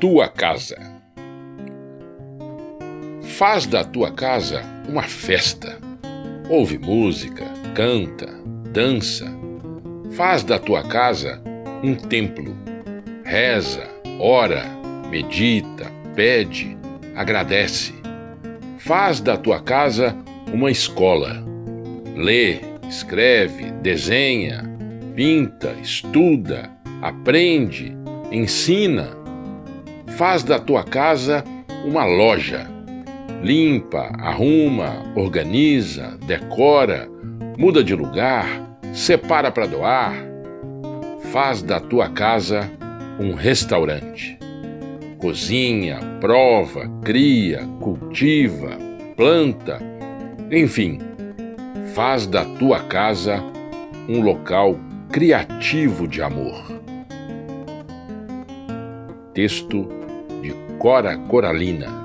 tua casa. Faz da tua casa uma festa. Ouve música, canta, dança. Faz da tua casa um templo. Reza, ora, medita, pede, agradece. Faz da tua casa uma escola. Lê, escreve, desenha, pinta, estuda, aprende, ensina. Faz da tua casa uma loja. Limpa, arruma, organiza, decora, muda de lugar, separa para doar. Faz da tua casa um restaurante. Cozinha, prova, cria, cultiva, planta, enfim, faz da tua casa um local criativo de amor. Texto de Cora Coralina